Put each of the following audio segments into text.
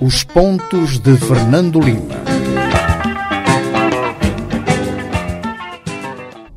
Os pontos de Fernando Lima.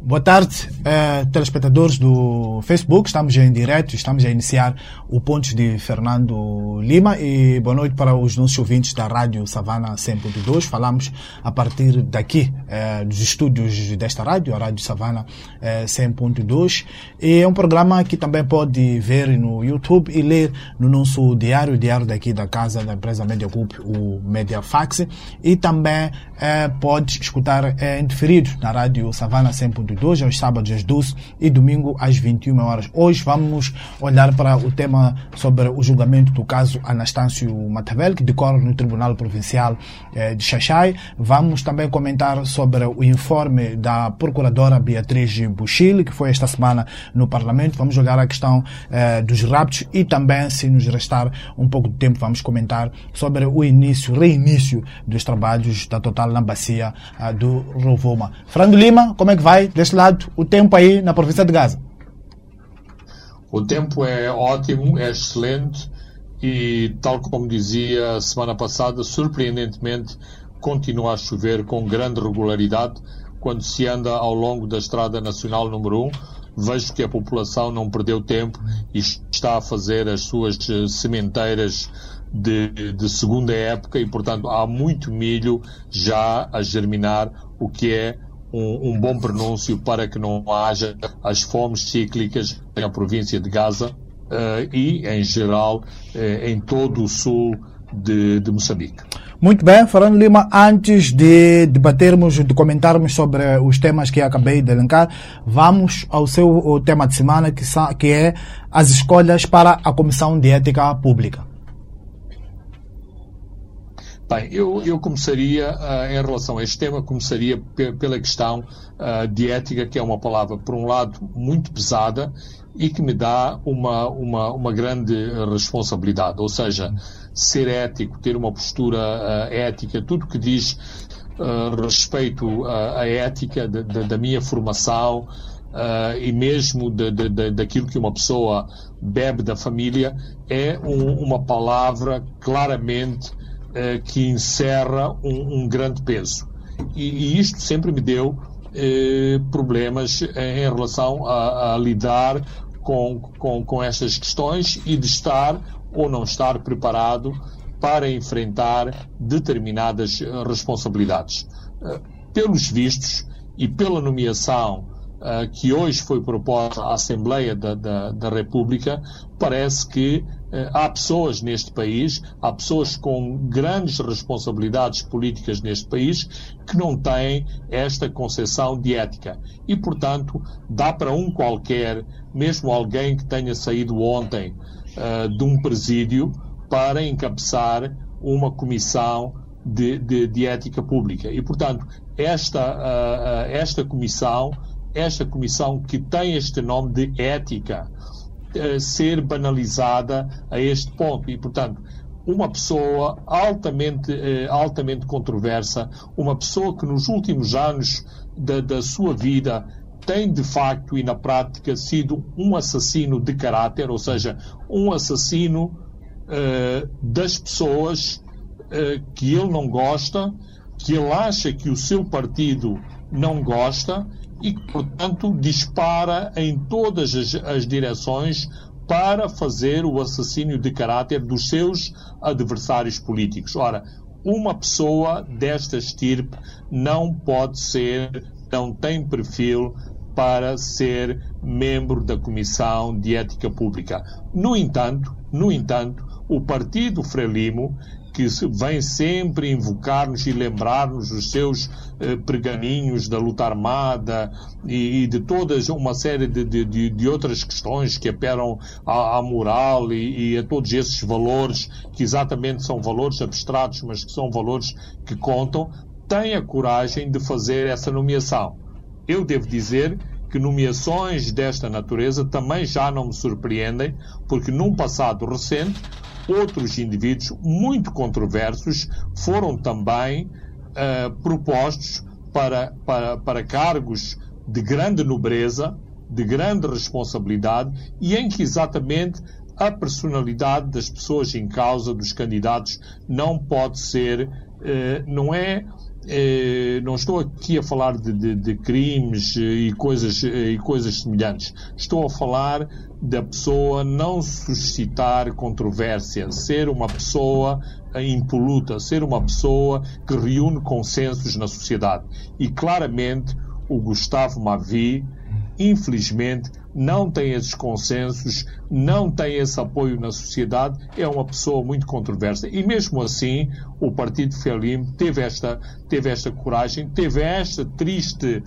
Boa tarde, eh, telespectadores do Facebook. Estamos em direto, estamos a iniciar o Pontos de Fernando Lima e boa noite para os nossos ouvintes da Rádio Savana 100.2. Falamos a partir daqui, eh, dos estúdios desta rádio, a Rádio Savana eh, 100.2. E é um programa que também pode ver no YouTube e ler no nosso diário, diário daqui da casa da empresa Mediacoup, o Mediafax. E também eh, pode escutar eh, indiferido na Rádio Savana 100.2 aos sábados às 12 e domingo às 21 horas. Hoje vamos olhar para o tema sobre o julgamento do caso Anastácio Matavel, que decorre no Tribunal Provincial eh, de Xaxai. Vamos também comentar sobre o informe da Procuradora Beatriz Buchil, que foi esta semana no Parlamento. Vamos jogar a questão eh, dos raptos e também, se nos restar um pouco de tempo, vamos comentar sobre o início, reinício dos trabalhos da Total na bacia ah, do Rovuma. Fernando Lima, como é que vai? Deste lado, o tempo aí na província de Gaza? O tempo é ótimo, é excelente e, tal como dizia semana passada, surpreendentemente continua a chover com grande regularidade quando se anda ao longo da Estrada Nacional número 1. Vejo que a população não perdeu tempo e está a fazer as suas sementeiras de, de segunda época e, portanto, há muito milho já a germinar, o que é um, um, bom pronúncio para que não haja as fomes cíclicas na província de Gaza uh, e, em geral, uh, em todo o sul de, de, Moçambique. Muito bem, Fernando Lima, antes de debatermos, de comentarmos sobre os temas que acabei de elencar, vamos ao seu tema de semana, que, que é as escolhas para a Comissão de Ética Pública. Bem, eu, eu começaria, uh, em relação a este tema, começaria pela questão uh, de ética, que é uma palavra, por um lado, muito pesada e que me dá uma, uma, uma grande responsabilidade. Ou seja, ser ético, ter uma postura uh, ética, tudo que diz respeito à ética de, de, da minha formação, Uh, e mesmo de, de, de, daquilo que uma pessoa bebe da família, é um, uma palavra claramente eh, que encerra um, um, grande peso. E, e, isto sempre me deu eh, problemas em relação a, a lidar com, com, com estas questões e de estar ou não estar preparado para enfrentar determinadas responsabilidades. Eh, pelos vistos e pela nomeação que hoje foi proposta à Assembleia da, da, da República, parece que há pessoas neste país, há pessoas com grandes responsabilidades políticas neste país que não têm esta concepção de ética. E, portanto, dá para um qualquer, mesmo alguém que tenha saído ontem uh, de um presídio, para encabeçar uma comissão de, de, de, ética pública. E, portanto, esta, uh, esta comissão esta comissão que tem este nome de ética uh, ser banalizada a este ponto. E, portanto, uma pessoa altamente, uh, altamente controversa, uma pessoa que nos últimos anos da, da sua vida tem de facto e na prática sido um assassino de caráter, ou seja, um assassino uh, das pessoas que ele não gosta, que ele acha que o seu partido não gosta e, portanto, dispara em todas as, as direções para fazer o assassínio de caráter dos seus adversários políticos. Ora, uma pessoa desta estirpe não pode ser, não tem perfil para ser membro da Comissão de Ética Pública. No entanto, no entanto, o Partido Frelimo que vem sempre invocar-nos e lembrar-nos dos seus eh, pergaminhos da luta armada e, e, de todas uma série de, de, de outras questões que apelam à, à moral e, e, a todos esses valores que exatamente são valores abstratos, mas que são valores que contam, tem a coragem de fazer essa nomeação. Eu devo dizer que nomeações desta natureza também já não me surpreendem, porque num passado recente outros indivíduos muito controversos foram também uh, propostos para, para, para cargos de grande nobreza, de grande responsabilidade e em que exatamente a personalidade das pessoas em causa, dos candidatos, não pode ser, não é não estou aqui a falar de, de, de, crimes e coisas, e coisas semelhantes. Estou a falar da pessoa não suscitar controvérsia, ser uma pessoa impoluta, ser uma pessoa que reúne consensos na sociedade. E claramente o Gustavo Mavi, infelizmente, não tem esses consensos, não tem esse apoio na sociedade, é uma pessoa muito controversa. E mesmo assim, o Partido Felim teve esta, teve esta coragem, teve esta triste,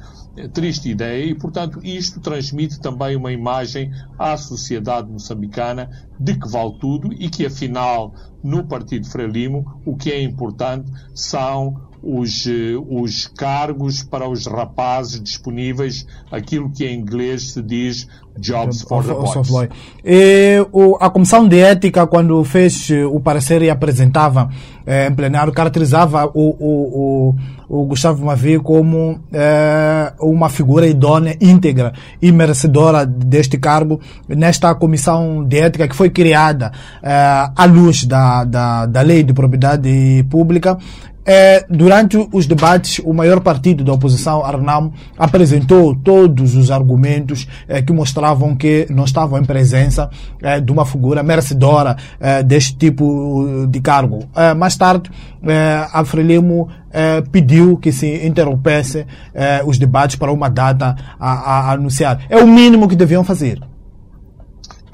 triste ideia e, portanto, isto transmite também uma imagem à sociedade moçambicana de que vale tudo e que, afinal, no Partido Frelimo, o que é importante são os, eh, os cargos para os rapazes disponíveis, aquilo que em inglês se diz jobs for the boys. E, o, a Comissão de Ética, quando fez eh, o parecer e apresentava eh, em plenário, caracterizava o, o, o, o Gustavo Mavi como eh, uma figura idônea, íntegra e merecedora deste cargo nesta Comissão de Ética que foi criada eh, à luz da, da, da Lei de Propriedade Pública é, durante os debates, o maior partido da oposição, Arnam, apresentou todos os argumentos é, que mostravam que não estavam em presença é, de uma figura merecedora é, deste tipo de cargo. É, mais tarde, é, a Frelimo pediu que se interrompesse os debates para uma data a, a anunciar. É o mínimo que deviam fazer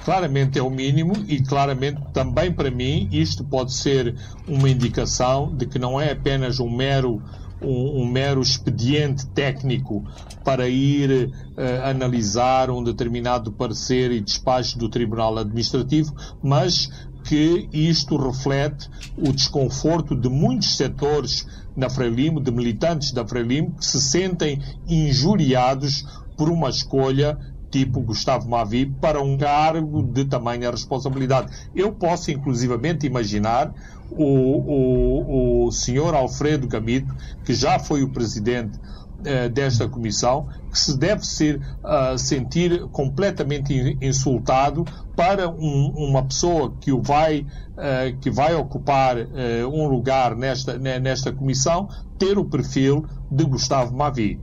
claramente é o mínimo e claramente também para mim isto pode ser uma indicação de que não é apenas um mero um, um mero expediente técnico para ir uh, analisar um determinado parecer e despacho do Tribunal Administrativo, mas que isto reflete o desconforto de muitos setores na Frelimo, de militantes da Frelimo, que se sentem injuriados por uma escolha tipo Gustavo Mavi para um cargo de tamanha responsabilidade. Eu posso inclusivamente imaginar o, o, o senhor Alfredo Gamito, que já foi o presidente eh, desta comissão, que se deve ser, uh, sentir completamente insultado para um, uma pessoa que o vai, uh, que vai ocupar uh, um lugar nesta, nesta comissão, ter o perfil de Gustavo Mavi.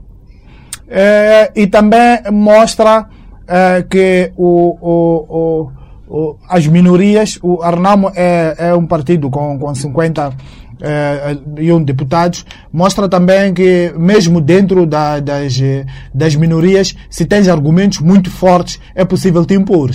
E também mostra é, que o, o, o, as minorias, o Arnamo é, é um partido com, com 50 é, e um deputados, mostra também que mesmo dentro da, das, das minorias, se tens argumentos muito fortes, é possível te impor.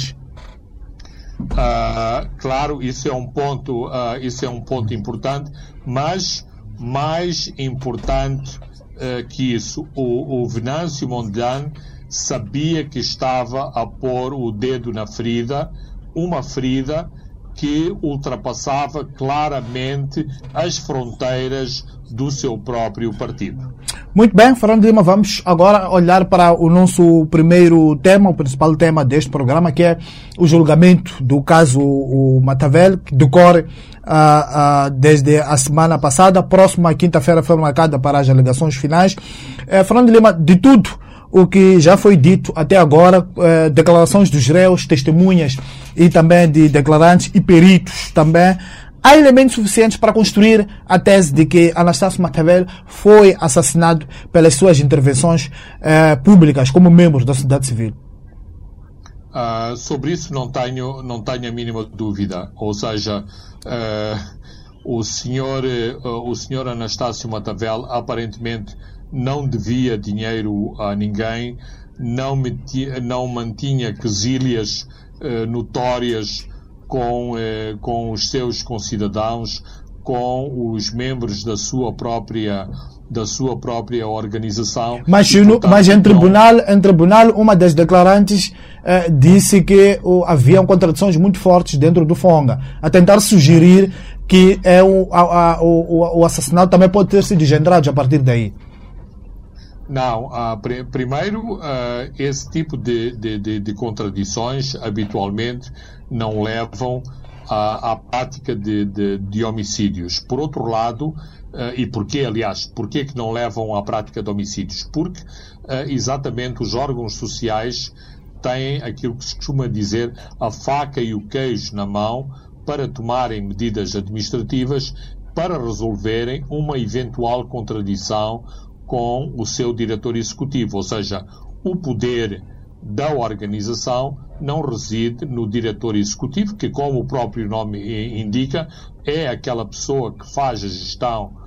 Uh, claro, isso é um ponto, uh, isso é um ponto importante, mas mais importante uh, que isso, o, o Venâncio Mondlane sabia que estava a pôr o dedo na ferida, uma ferida que ultrapassava claramente as fronteiras do seu próprio partido. Muito bem, Fernando Lima, vamos agora olhar para o nosso primeiro tema, o principal tema deste programa, que é o julgamento do caso Matavel, que decorre uh, uh, desde a semana passada. Próxima quinta-feira foi marcada para as alegações finais. Uh, Fernando Lima, de tudo o que já foi dito até agora, declarações dos réus, testemunhas e também de declarantes e peritos também, há elementos suficientes para construir a tese de que Anastácio Matavel foi assassinado pelas suas intervenções eh, públicas como membro da sociedade civil? Uh, sobre isso não tenho, não tenho a mínima dúvida. Ou seja, uh, o, senhor, uh, o senhor Anastácio Matavel aparentemente não devia dinheiro a ninguém, não, metia, não mantinha quesílias notórias com, eh, com os seus concidadãos, com os membros da sua própria da sua própria organização. Mas, e, portanto, mas em, tribunal, não... em tribunal, uma das declarantes eh, disse que oh, haviam contradições muito fortes dentro do Fonga, a tentar sugerir que é o, a, a, o, o assassinato também pode ter sido engendrado a partir daí. Não, uh, pr primeiro, uh, esse tipo de, de, de, de, contradições habitualmente não levam à, à prática de, de, homicídios. Por outro lado, uh, e porquê, aliás, porquê que não levam à prática de homicídios? Porque uh, exatamente os órgãos sociais têm aquilo que se costuma dizer a faca e o queijo na mão para tomarem medidas administrativas para resolverem uma eventual contradição com o seu diretor executivo, ou seja, o poder da organização não reside no diretor executivo, que, como o próprio nome indica, é aquela pessoa que faz a gestão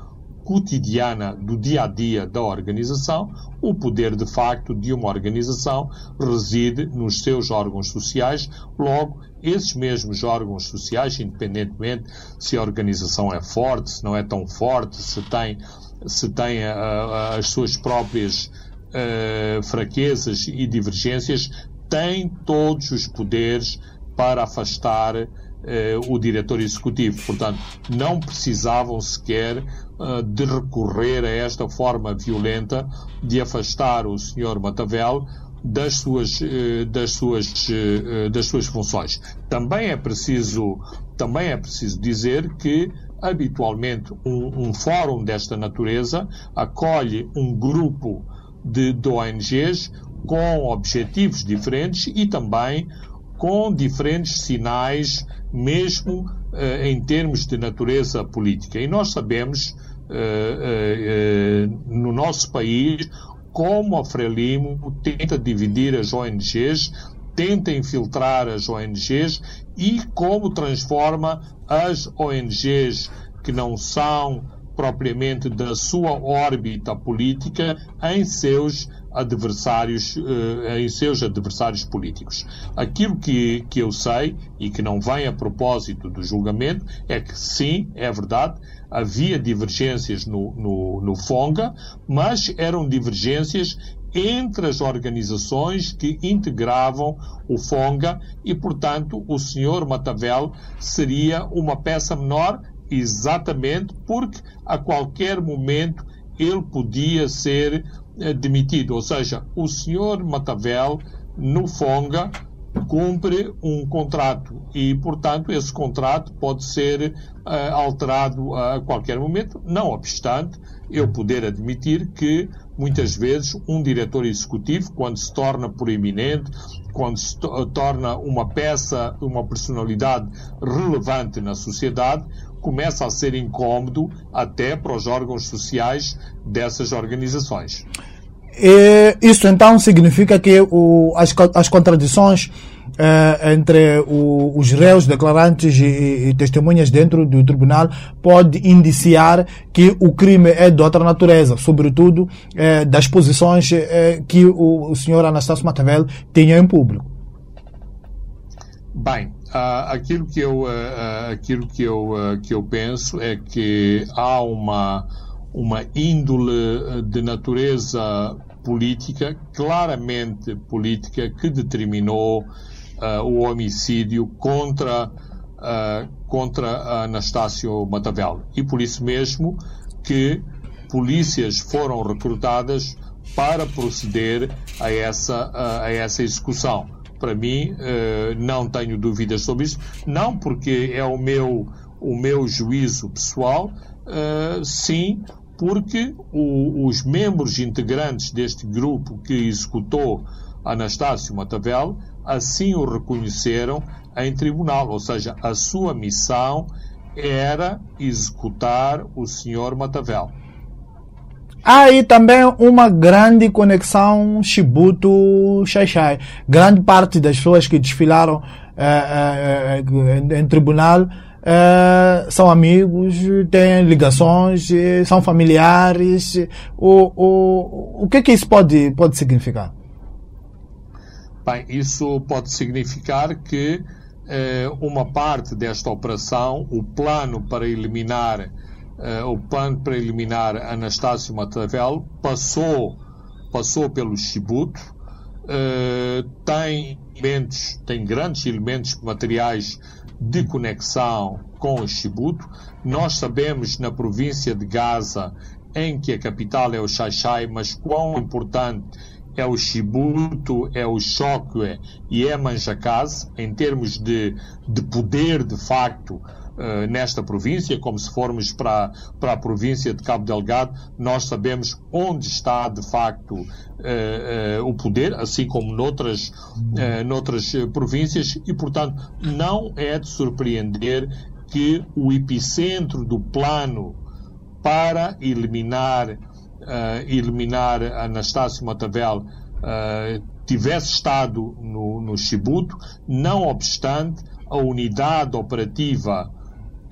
cotidiana do dia a dia da organização, o poder de facto de uma organização reside nos seus órgãos sociais, logo, esses mesmos órgãos sociais, independentemente se a organização é forte, se não é tão forte, se tem, se tem uh, as suas próprias uh, fraquezas e divergências, têm todos os poderes para afastar eh, o diretor executivo. Portanto, não precisavam sequer uh, de recorrer a esta forma violenta de afastar o Sr. Matavel das suas, uh, das suas, uh, das suas funções. Também é preciso, também é preciso dizer que habitualmente um, um fórum desta natureza acolhe um grupo de, de ONGs com objetivos diferentes e também com diferentes sinais mesmo uh, em termos de natureza política. E nós sabemos, uh, uh, no nosso país, como a Frelimo tenta dividir as ONGs, tenta infiltrar as ONGs e como transforma as ONGs que não são propriamente da sua órbita política em seus adversários, uh, em seus adversários políticos. Aquilo que, que eu sei e que não vem a propósito do julgamento é que sim, é verdade, havia divergências no, no, no FONGA, mas eram divergências entre as organizações que integravam o FONGA e, portanto, o senhor Matavel seria uma peça menor exatamente porque a qualquer momento ele podia ser eh, demitido. Ou seja, o senhor Matavel, no Fonga, cumpre um contrato e, portanto, esse contrato pode ser uh, alterado a qualquer momento, não obstante eu poder admitir que muitas vezes um diretor executivo, quando se torna proeminente, quando se to torna uma peça, uma personalidade relevante na sociedade, começa a ser incômodo até para os órgãos sociais dessas organizações. E isso então significa que o, as, as contradições eh, entre o, os réus, declarantes e, e, testemunhas dentro do tribunal pode indiciar que o crime é de outra natureza, sobretudo eh, das posições eh, que o, o senhor Anastácio Matavel tinha em público. Bem, uh, aquilo que eu, uh, aquilo que eu, uh, que eu penso é que há uma, uma índole de natureza política, claramente política, que determinou o homicídio contra, contra Anastácio Matavel. E por isso mesmo que polícias foram recrutadas para proceder a essa, a essa execução para mim, uh, não tenho dúvidas sobre isso. Não porque é o meu, o meu juízo pessoal, uh, sim porque o, os membros integrantes deste grupo que executou Anastácio Matavel assim o reconheceram em tribunal, ou seja, a sua missão era executar o senhor Matavel. Há aí também uma grande conexão Chibuto-Xaixai. Grande parte das pessoas que desfilaram eh, eh, eh em tribunal são amigos, têm ligações, são familiares. O, o, o que é que isso pode, pode significar? Bem, isso pode significar que uma parte desta operação, o plano para eliminar uh, o plano para eliminar Anastácio Matavel passou, passou pelo Chibuto, uh, tem elementos, tem grandes elementos materiais de conexão com o Chibuto. Nós sabemos na província de Gaza, em que a capital é o Xaixai, mas quão importante é o Chibuto, é o Chokwe e é Manjacase, em termos de, de poder de facto uh, nesta província, como se formos para, para a província de Cabo Delgado, nós sabemos onde está de facto uh, o poder, assim como noutras, noutras províncias, e portanto não é de surpreender que o epicentro do plano para eliminar, eliminar Anastácio Matavel tivesse estado no, no Chibuto, não obstante a unidade operativa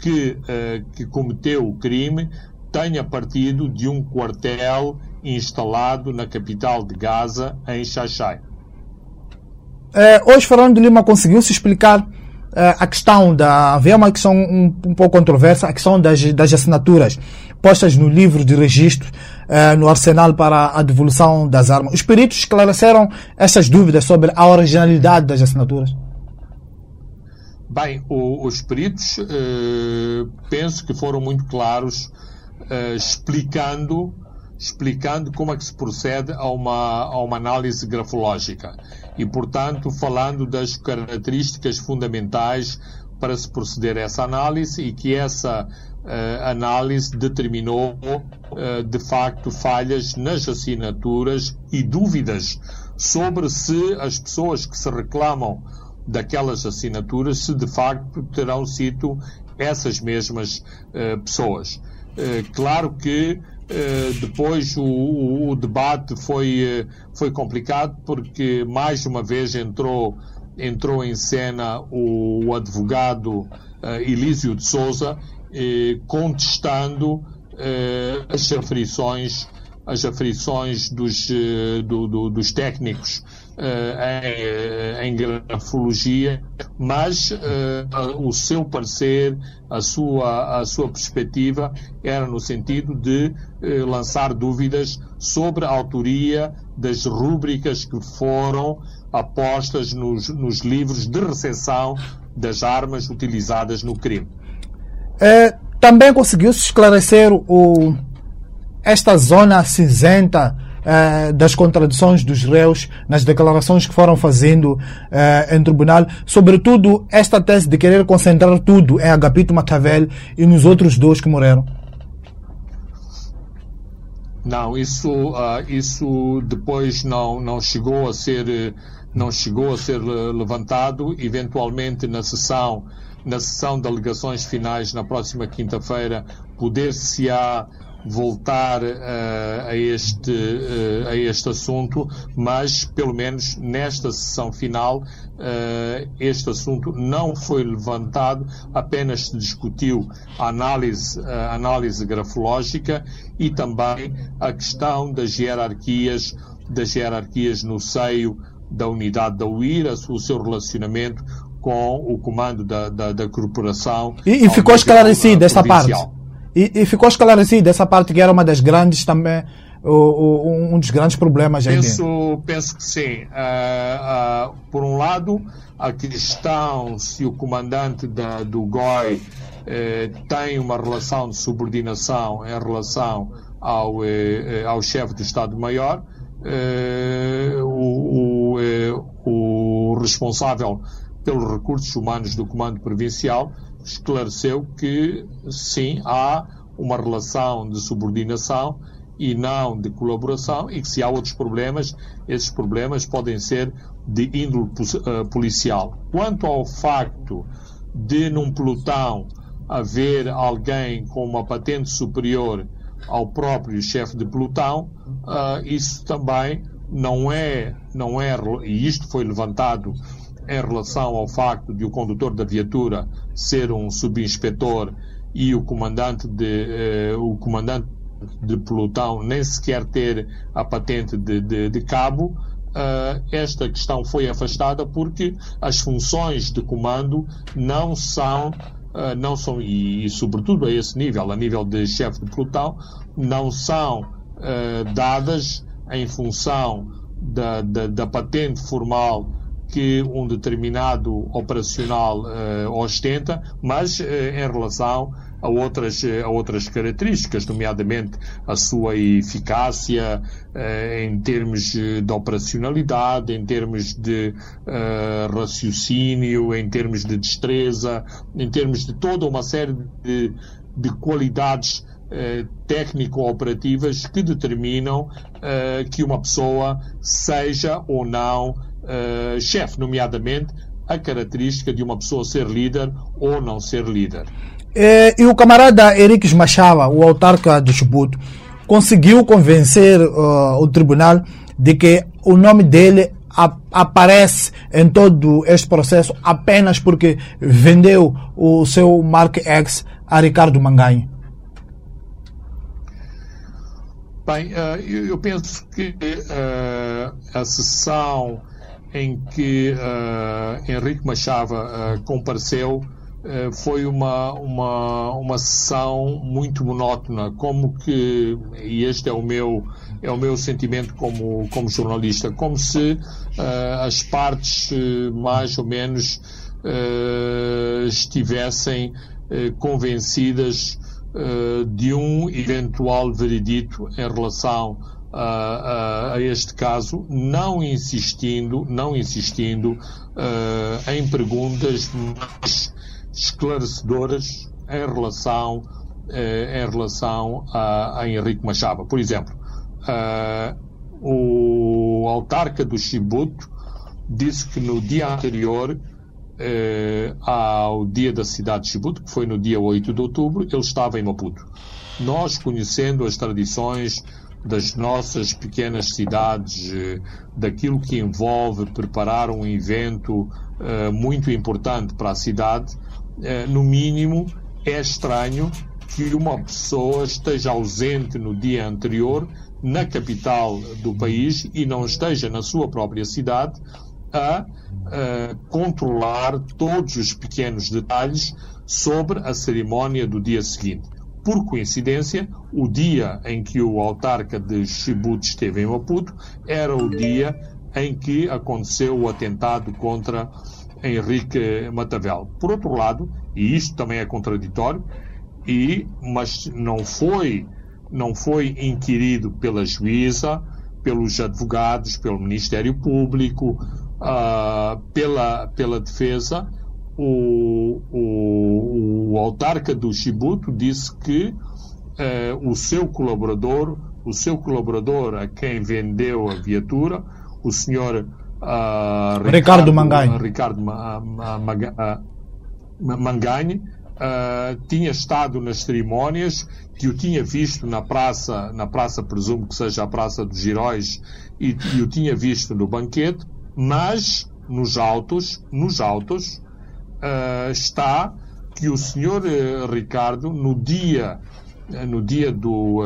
que, uh, que cometeu o crime tenha partido de um quartel instalado na capital de Gaza, em Xaxai. É, hoje, Fernando Lima conseguiu se explicar é, a questão da. Havia uma questão um, um pouco controversa, a questão das, das assinaturas postas no livro de registro uh, no arsenal para a devolução das armas. Os peritos esclareceram essas dúvidas sobre a originalidade das assinaturas? Bem, o, os peritos uh, penso que foram muito claros uh, explicando explicando como é que se procede a uma, a uma análise grafológica. E, portanto, falando das características fundamentais para se proceder a essa análise e que essa uh, análise determinou, de facto, falhas nas assinaturas e dúvidas sobre se as pessoas que se reclamam daquelas assinaturas, se de facto terão sido essas mesmas uh, pessoas. claro que depois o, o, o, debate foi, foi complicado porque mais uma vez entrou, entrou em cena o, o advogado Elísio de Souza contestando as aflições as aflições dos, do, do, dos técnicos em, em, grafologia, mas o seu parecer, a sua, a sua perspectiva era no sentido de lançar dúvidas sobre a autoria das rúbricas que foram apostas nos, nos livros de recepção das armas utilizadas no crime. É, também conseguiu-se esclarecer o, esta zona cinzenta é, das contradições dos réus nas declarações que foram fazendo é, em tribunal, sobretudo esta tese de querer concentrar tudo em Agapito Matavel e nos outros dois que morreram. Não, isso, uh, isso depois não, não chegou a ser não chegou a ser levantado. Eventualmente na sessão na sessão de alegações finais na próxima quinta-feira, poder-se-á voltar uh, a, este, uh, a este assunto, mas pelo menos nesta sessão final uh, este assunto não foi levantado, apenas se discutiu a análise, a análise grafológica e também a questão das hierarquias, das hierarquias no seio da unidade da UIR, o seu relacionamento com o comando da, da, da corporação. E, e ficou esclarecido essa parte. E, e, ficou esclarecido essa parte que era uma das grandes também, o, o, um dos grandes problemas penso, Penso que sim. Uh, uh, por um lado, a questão se o comandante da, do GOI uh, tem uma relação de subordinação em relação ao, eh, ao chefe do Estado-Maior, o, o, o responsável pelos recursos humanos do Comando Provincial, esclareceu que sim, há uma relação de subordinação e não de colaboração e que se há outros problemas, esses problemas podem ser de índole uh, policial. Quanto ao facto de num pelotão haver alguém com uma patente superior ao próprio chefe de pelotão, uh, isso também não é, não é, e isto foi levantado em relação ao facto de o condutor da viatura ser um subinspetor e o comandante de, eh, o comandante de pelotão nem sequer ter a patente de, de, de cabo, uh, esta questão foi afastada porque as funções de comando não são, uh, não são e, e, sobretudo a esse nível, a nível de chefe de pelotão, não são dadas em função da, da, da patente formal que um determinado operacional uh, ostenta, mas uh, em relação a outras, a outras características, nomeadamente a sua eficácia eh, em termos de operacionalidade, em termos de eh, raciocínio, em termos de destreza, em termos de toda uma série de, de qualidades eh, técnico-operativas que determinam eh, que uma pessoa seja ou não eh, chefe, nomeadamente a característica de uma pessoa ser líder ou não ser líder. É, e o camarada Henrique Machava, o autarca do Chibuto, conseguiu convencer uh, o tribunal de que o nome dele aparece em todo este processo apenas porque vendeu o seu Mark X a Ricardo Manganho. Bem, uh, eu penso que uh, a sessão em que Henrique Machava compareceu eh, foi uma, uma, uma sessão muito monótona, como que, e este é o meu, é o meu sentimento como, como jornalista, como se as partes mais ou menos estivessem convencidas de um eventual veredito em relação a, a, a, este caso, não insistindo, não insistindo em perguntas mais esclarecedoras em relação, eh, em relação a, a Henrique Machaba. Por exemplo, uh, o autarca do Chibuto disse que no dia anterior eh, ao dia da cidade de Chibuto, que foi no dia 8 de outubro, ele estava em Maputo. Nós, conhecendo as tradições das nossas pequenas cidades, eh, daquilo que envolve preparar um evento eh, muito importante para a cidade, eh, no mínimo, é estranho que uma pessoa esteja ausente no dia anterior na capital do país e não esteja na sua própria cidade a, a controlar todos os pequenos detalhes sobre a cerimónia do dia seguinte. Por coincidência, o dia em que o autarca de Chibut esteve em Maputo era o dia em que aconteceu o atentado contra Henrique Matavel. Por outro lado, e isto também é contraditório, e, mas não foi, não foi inquirido pela juíza, pelos advogados, pelo Ministério Público, uh, pela, pela defesa, o, o, o autarca do Chibuto disse que uh, o seu colaborador, o seu colaborador a quem vendeu a viatura, o senhor uh, Ricardo, Ricardo Ricardo Manganho Uh, tinha estado nas cerimónias, que o tinha visto na praça, na praça presumo que seja a Praça dos Heróis, e, e o tinha visto no banquete, mas nos autos, nos autos uh, está que o senhor uh, Ricardo, no dia, no dia do,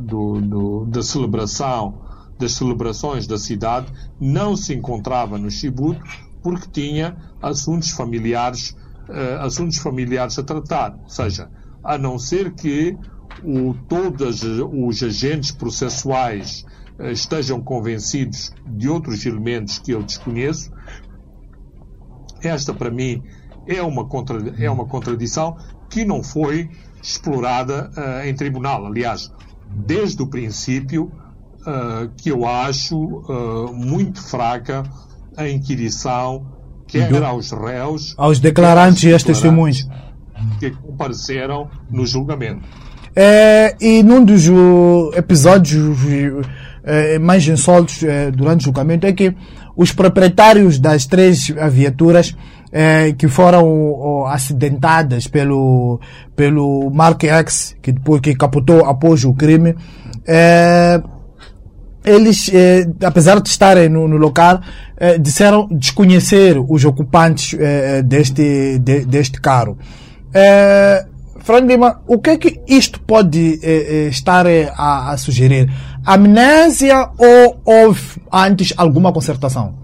do, do, da celebração das celebrações da cidade não se encontrava no Chibuto porque tinha assuntos familiares, uh, assuntos familiares a tratar. Ou seja, a não ser que o, todos os agentes processuais uh, estejam convencidos de outros elementos que eu desconheço, esta para mim é uma, contra, é uma contradição que não foi explorada uh, em tribunal. Aliás, desde o princípio, uh, que eu acho uh, muito fraca a inquirição, quer Do, aos réus, aos declarantes e aos testemunhos que compareceram no julgamento. É, e num dos episódios é, mais insólitos é, durante o julgamento é que os proprietários das três viaturas é, que foram acidentadas pelo pelo Mark X que depois que capotou após o crime eles, eh, apesar de estarem no, no local, eh, disseram desconhecer os ocupantes eh, deste, de, deste carro. Eh, Fran Lima, o que é que isto pode eh, eh, estar a, a, sugerir? Amnésia ou houve antes alguma concertação?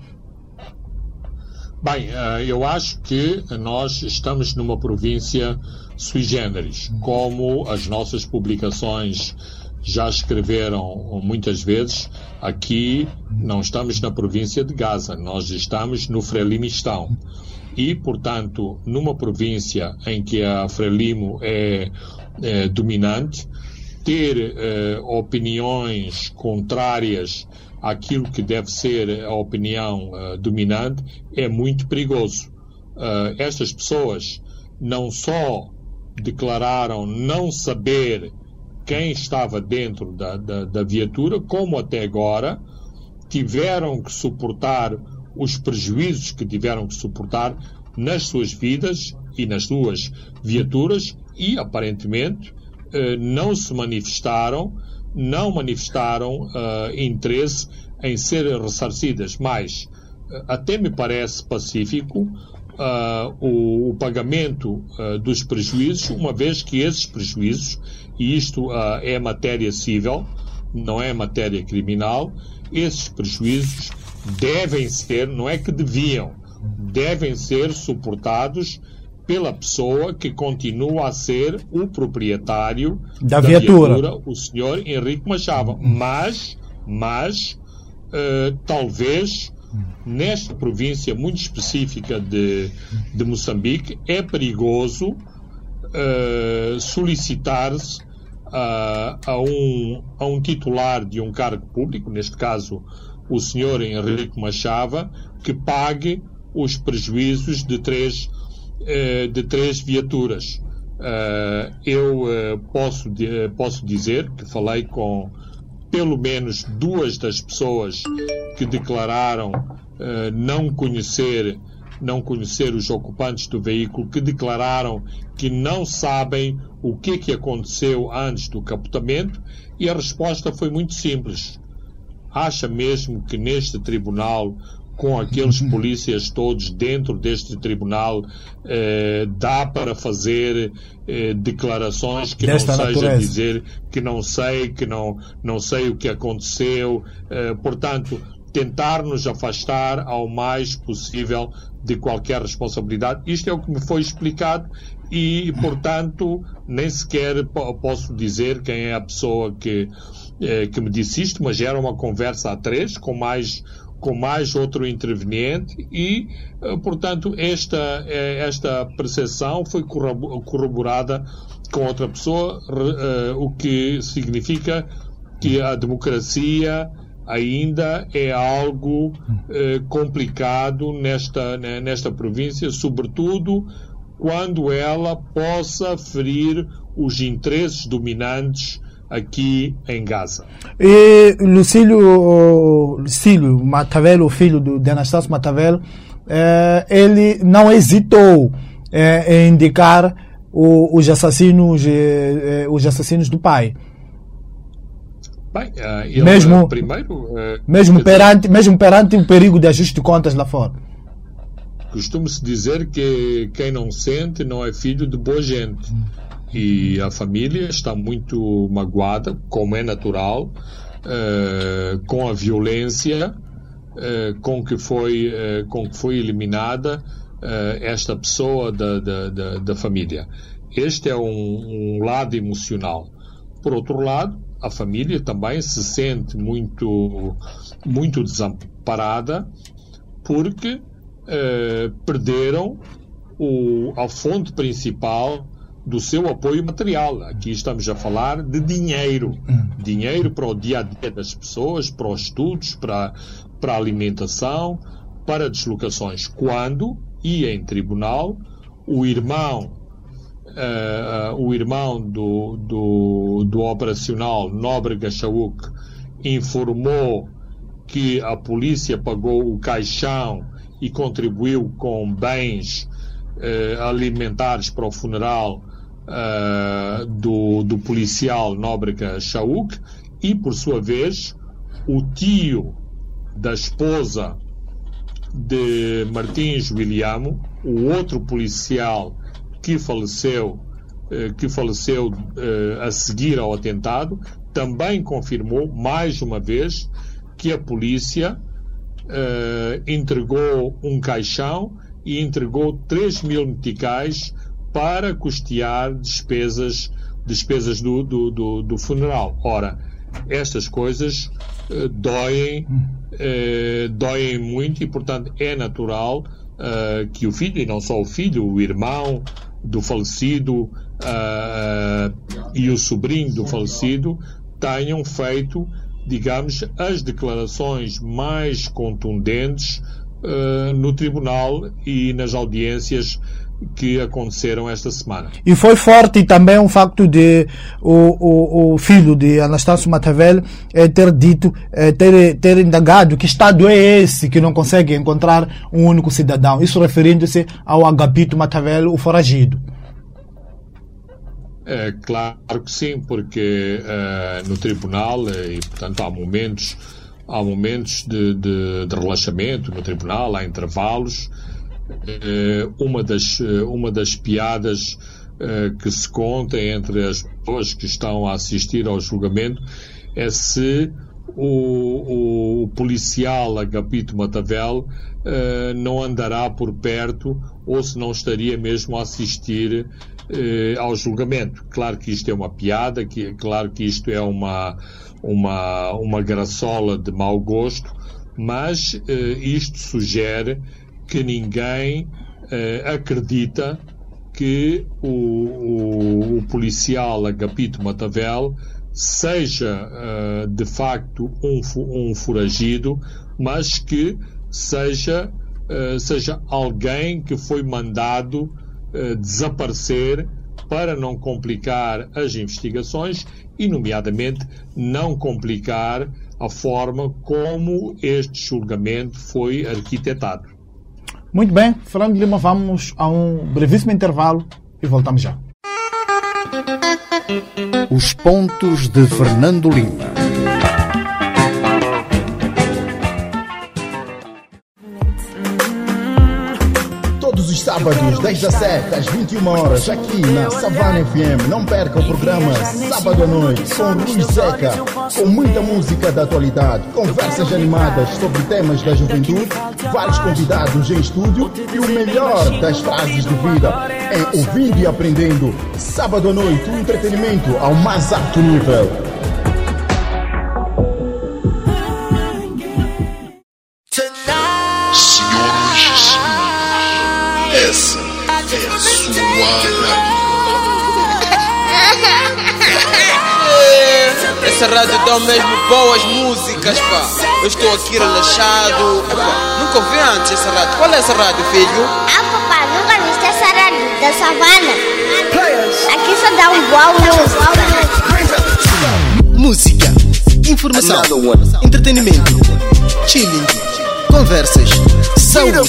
Bem, eu acho que nós estamos numa província sui generis, como as nossas publicações já escreveram muitas vezes, aqui não estamos na província de Gaza, nós estamos no Frelimistão. e, portanto, numa província em que a Frelimo é, é dominante, ter eh, opiniões contrárias àquilo que deve ser a opinião uh, dominante é muito perigoso. Uh, estas pessoas não só declararam não saber quem estava dentro da, da, da viatura, como até agora tiveram que suportar os prejuízos que tiveram que suportar nas suas vidas e nas suas viaturas e, aparentemente, eh, não se manifestaram, não manifestaram uh, interesse em serem ressarcidas, mas uh, até me parece pacífico uh, o, o, pagamento dos prejuízos, uma vez que esses prejuízos, e isto é matéria civil, não é matéria criminal, esses prejuízos devem ser, não é que deviam, devem ser suportados pela pessoa que continua a ser o proprietário da, da viatura. viatura. o senhor Henrique Machava. Hum. Mas, mas uh, talvez nesta província muito específica de, de Moçambique é perigoso uh, solicitar-se uh, a, um, a um titular de um cargo público, neste caso o senhor Henrique Machava, que pague os prejuízos de três de três viaturas. Eh, eu eh, posso, posso dizer que falei com pelo menos duas das pessoas que declararam não conhecer não conhecer os ocupantes do veículo que declararam que não sabem o que que aconteceu antes do capotamento e a resposta foi muito simples. Acha mesmo que neste tribunal com aqueles polícias todos dentro deste tribunal, eh, dá para fazer eh, declarações que Desta não seja dizer que não sei, que não, não sei o que aconteceu. Eh, portanto, tentar nos afastar ao mais possível de qualquer responsabilidade. Isto é o que me foi explicado e, portanto, nem sequer posso dizer quem é a pessoa que, eh, que me disse isto, mas era uma conversa a três com mais com mais outro interveniente e, eh, portanto, esta, eh, esta percepção foi corroborada com outra pessoa, eh, o que significa que a democracia ainda é algo complicado nesta, nesta província, sobretudo quando ela possa ferir os interesses dominantes aqui em Gaza. E Lucílio, Lucílio Matavel, o filho de Anastácio Matavel, eh, ele não hesitou eh, em indicar o, os assassinos, eh, os assassinos do pai. Bem, ele mesmo, primeiro, mesmo, perante, mesmo perante o perigo de ajuste de contas lá fora. Costuma-se dizer que quem não sente não é filho de boa gente. Hum e a família está muito magoada, como é natural, uh, com a violência uh, com, que foi, uh, com que foi eliminada esta pessoa da, da, da, da, família. Este é um, um lado emocional. Por outro lado, a família também se sente muito, muito desamparada porque perderam o, a fonte principal do seu apoio material. Aqui estamos a falar de dinheiro. Hum. Dinheiro para o dia a dia das pessoas, para os estudos, para, para a alimentação, para deslocações. Quando ia em tribunal, o irmão. Uh, o irmão do, do, do operacional Nóbrega Chauk informou que a polícia pagou o caixão e contribuiu com bens uh, alimentares para o funeral uh, do, do policial Nóbrega Chauk e, por sua vez, o tio da esposa de Martins Williamo, o outro policial que faleceu, uh, que faleceu uh, a seguir ao atentado, também confirmou mais uma vez que a polícia entregou um caixão e entregou 3 mil meticais para custear despesas, despesas do, do, do, do funeral. Ora, estas coisas uh, doem, uh, doem muito e, portanto, é natural uh, que o filho, e não só o filho, o irmão do falecido e o sobrinho do falecido tenham feito, digamos, as declarações mais contundentes no tribunal e nas audiências que aconteceram esta semana. E foi forte também o facto de o, o, o filho de Anastácio Matavel eh, ter dito, eh, ter, ter indagado que Estado é esse que não consegue encontrar um único cidadão. Isso referindo-se ao Agapito Matavel, o foragido. É, claro que sim, porque uh, no tribunal, e portanto há momentos, há momentos de, de, de relaxamento no tribunal, há intervalos, eh, uma das, eh, uma das piadas eh, que se conta entre as pessoas que estão a assistir ao julgamento é se o, o policial Agapito Matavel não andará por perto ou se não estaria mesmo a assistir ao julgamento. Claro que isto é uma piada, que, claro que isto é uma, uma, uma graçola de mau gosto, mas isto sugere que ninguém uh, acredita que o, o, o, policial Agapito Matavel seja uh, de facto um, um foragido, mas que seja, uh, seja alguém que foi mandado desaparecer para não complicar as investigações e, nomeadamente, não complicar a forma como este julgamento foi arquitetado. Muito bem, Fernando Lima, vamos a um brevíssimo intervalo e voltamos já. Os pontos de Fernando Lima. Sábados, 10 às 7 às 21 horas, aqui na Savana FM. Não perca o programa Sábado à Noite com Luiz Seca, com muita música da atualidade, conversas animadas sobre temas da juventude, vários convidados em estúdio e o melhor das frases de vida em Ouvindo e Aprendendo. Sábado à Noite, um entretenimento ao mais alto nível. Essa rádio dá mesmo boas músicas, pá. Eu estou aqui relaxado. Epa, nunca ouvi antes essa rádio. Qual é essa rádio, filho? Ah, papá, nunca viste essa rádio da savana? Aqui só dá um boa música. Música, informação, entretenimento, chilling, conversas, saúde.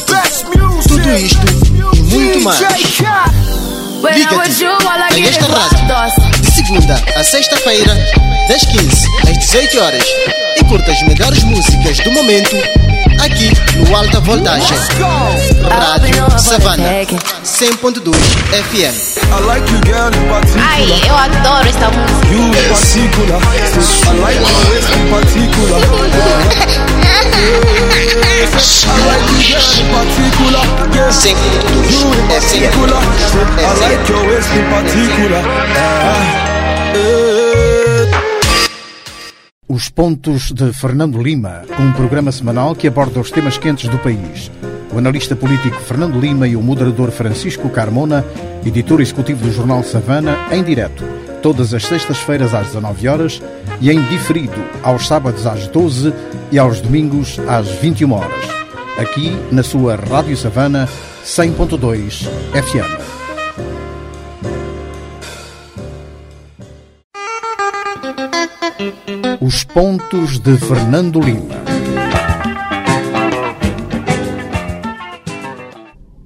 Tudo isto e muito mais. Liga-te a esta rádio de segunda a sexta-feira, das 15 às 18 horas. E curta as melhores músicas do momento aqui no Alta Voltagem. Rádio Savana 100.2 FM. Ai, eu adoro esta música. Os Pontos de Fernando Lima, um programa semanal que aborda os temas quentes do país. O analista político Fernando Lima e o moderador Francisco Carmona, editor executivo do jornal Savana, em direto, todas as sextas-feiras às 19 horas e em diferido aos sábados às 12 e aos domingos às 21 horas. Aqui na sua Rádio Savana 100.2 FM. Os pontos de Fernando Lima.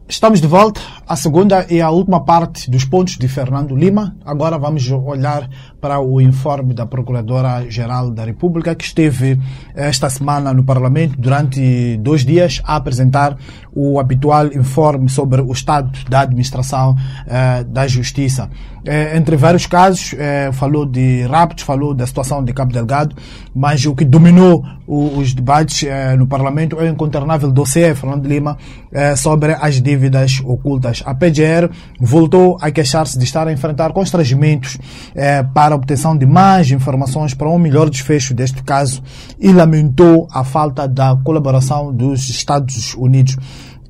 Estamos de volta à segunda e à última parte dos pontos de Fernando Lima. Agora vamos olhar para o informe da Procuradora-Geral da República, que esteve eh, esta semana no Parlamento durante dois dias a apresentar o habitual informe sobre o estado da administração eh, da Justiça. Eh, entre vários casos, eh, falou de raptos, falou da situação de Cabo Delgado, mas o que dominou os debates eh, no Parlamento é o incontornável dossiê Fernando Lima eh, sobre as dívidas ocultas. A PGR voltou a queixar-se de estar a enfrentar constrangimentos para para a obtenção de mais informações para um melhor desfecho deste caso e lamentou a falta da colaboração dos Estados Unidos.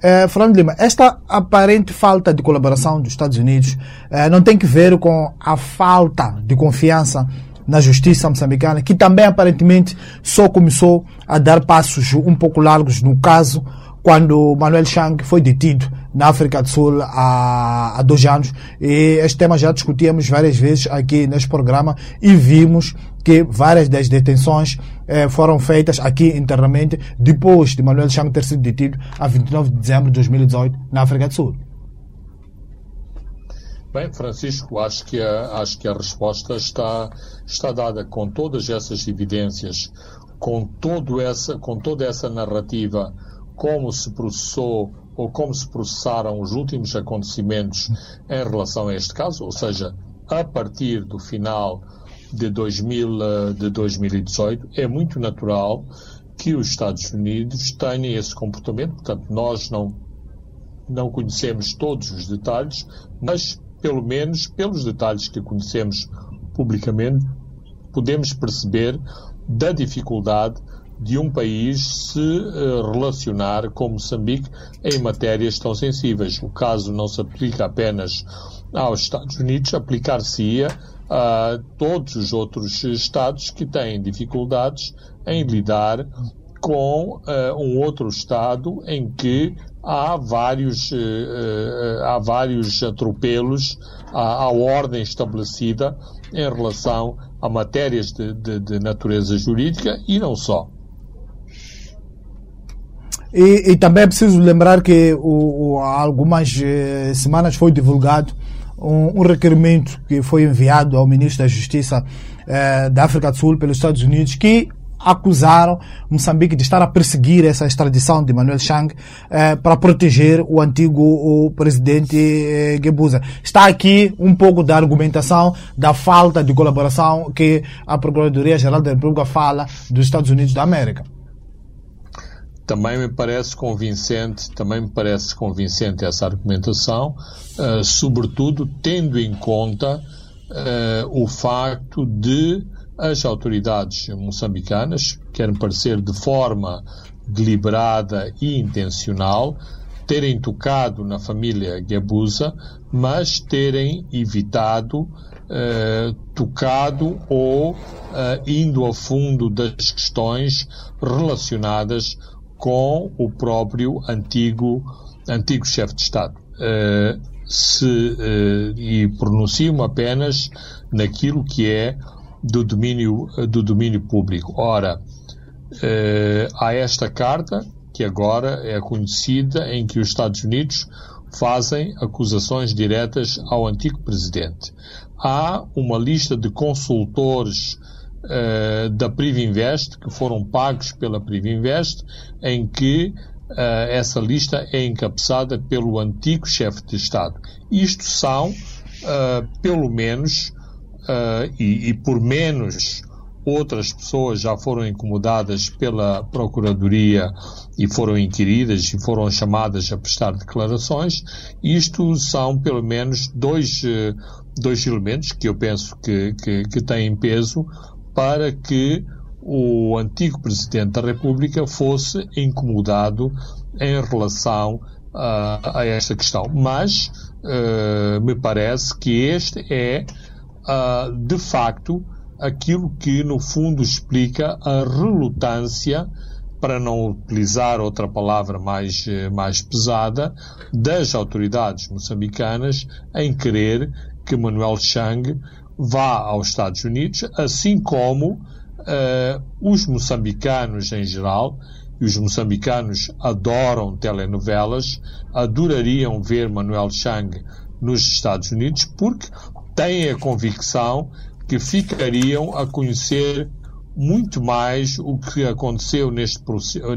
eh, Fernando Lima, esta aparente falta de colaboração dos Estados Unidos eh, não tem que ver com a falta de confiança na justiça moçambicana, que também aparentemente só começou a dar passos um pouco largos no caso quando Manuel Chang foi detido na África do Sul há, há dois anos. E este tema já discutíamos várias vezes aqui neste programa e vimos que várias das detenções eh, foram feitas aqui internamente depois de Manuel Chang ter sido detido a 29 de dezembro de 2018 na África do Sul. Bem, Francisco, acho que a, acho que a resposta está, está dada com todas essas evidências, com, todo essa, com toda essa narrativa como se processou ou como se processaram os últimos acontecimentos em relação a este caso, ou seja, a partir do final de, 2000, eh, de 2018, é muito natural que os Estados Unidos tenham esse comportamento. Portanto, nós não, não conhecemos todos os detalhes, mas pelo menos pelos detalhes que conhecemos publicamente, podemos perceber da dificuldade de um país se uh, relacionar com Moçambique em matérias tão sensíveis. O caso não se aplica apenas aos Estados Unidos, aplicar-se-ia a todos os outros Estados que têm dificuldades em lidar com uh, um outro Estado em que há vários, uh, uh, há vários atropelos à, à, ordem estabelecida em relação a matérias de, de, de natureza jurídica e não só. E, e, também é preciso lembrar que o, o, há algumas eh, semanas foi divulgado um, um, requerimento que foi enviado ao ministro da Justiça eh, da África do Sul pelos Estados Unidos que acusaram Moçambique de estar a perseguir essa extradição de Manuel Chang eh, para proteger o antigo o presidente eh, Gebuza. Está aqui um pouco da argumentação da falta de colaboração que a Procuradoria-Geral da República fala dos Estados Unidos da América também me parece convincente, também me parece convincente essa argumentação, uh, sobretudo tendo em conta uh, o facto de as autoridades moçambicanas, querem parecer de forma deliberada e intencional, terem tocado na família Gabusa, mas terem evitado uh, tocado ou uh, indo a fundo das questões relacionadas com o próprio antigo, antigo chefe de Estado. Uh, se, uh, e pronuncio-me apenas naquilo que é do domínio, do domínio público. Ora, uh, há esta carta, que agora é conhecida, em que os Estados Unidos fazem acusações diretas ao antigo presidente. Há uma lista de consultores uh, da Privinvest, que foram pagos pela Privinvest, em que uh, essa lista é encabeçada pelo antigo chefe de Estado. Isto são, uh, pelo menos, e, e por menos outras pessoas já foram incomodadas pela Procuradoria e foram inquiridas e foram chamadas a prestar declarações. Isto são pelo menos dois, dois elementos que eu penso que, que, que têm peso para que o antigo Presidente da República fosse incomodado em relação uh, a esta questão. Mas uh, me parece que este é, uh, de facto, aquilo que, no fundo, explica a relutância, para não utilizar outra palavra mais, mais pesada, das autoridades moçambicanas em querer que Manuel Chang vá aos Estados Unidos, assim como uh, os moçambicanos em geral, e os moçambicanos adoram telenovelas, adorariam ver Manuel Chang nos Estados Unidos, porque têm a convicção que ficariam a conhecer muito mais o que aconteceu neste,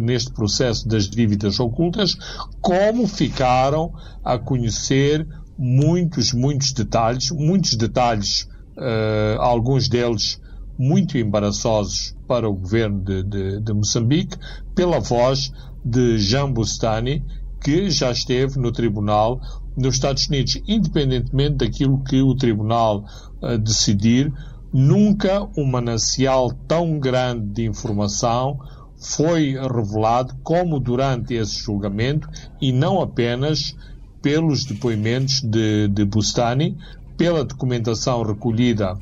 neste processo das dívidas ocultas, como ficaram a conhecer muitos, muitos detalhes, muitos detalhes uh, alguns deles muito embaraçosos para o governo de, de, de, Moçambique, pela voz de Jean Bustani, que já esteve no tribunal nos Estados Unidos. Independentemente daquilo que o tribunal uh, decidir, nunca um manancial tão grande de informação foi revelado como durante esse julgamento e não apenas pelos depoimentos de, de Bustani, pela documentação recolhida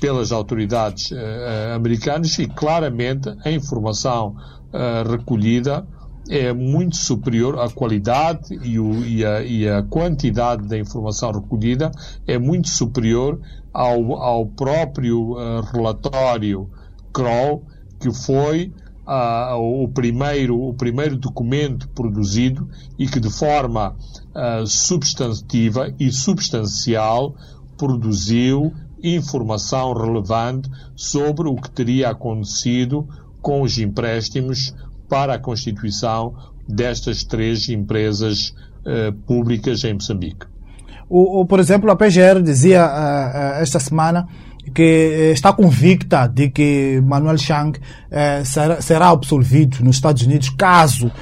pelas autoridades uh, americanas e claramente a informação uh, recolhida é muito superior, a qualidade e, o, e, a, e, a, quantidade da informação recolhida é muito superior ao, ao próprio uh, relatório Kroll, que foi uh, o, primeiro, o primeiro documento produzido e que de forma uh, substantiva e substancial produziu informação relevante sobre o que teria acontecido com os empréstimos para a constituição destas três empresas uh, públicas em Moçambique. O, o, por exemplo, a PGR dizia uh, uh, esta semana que está convicta de que Manuel Chang será, será, absolvido nos Estados Unidos caso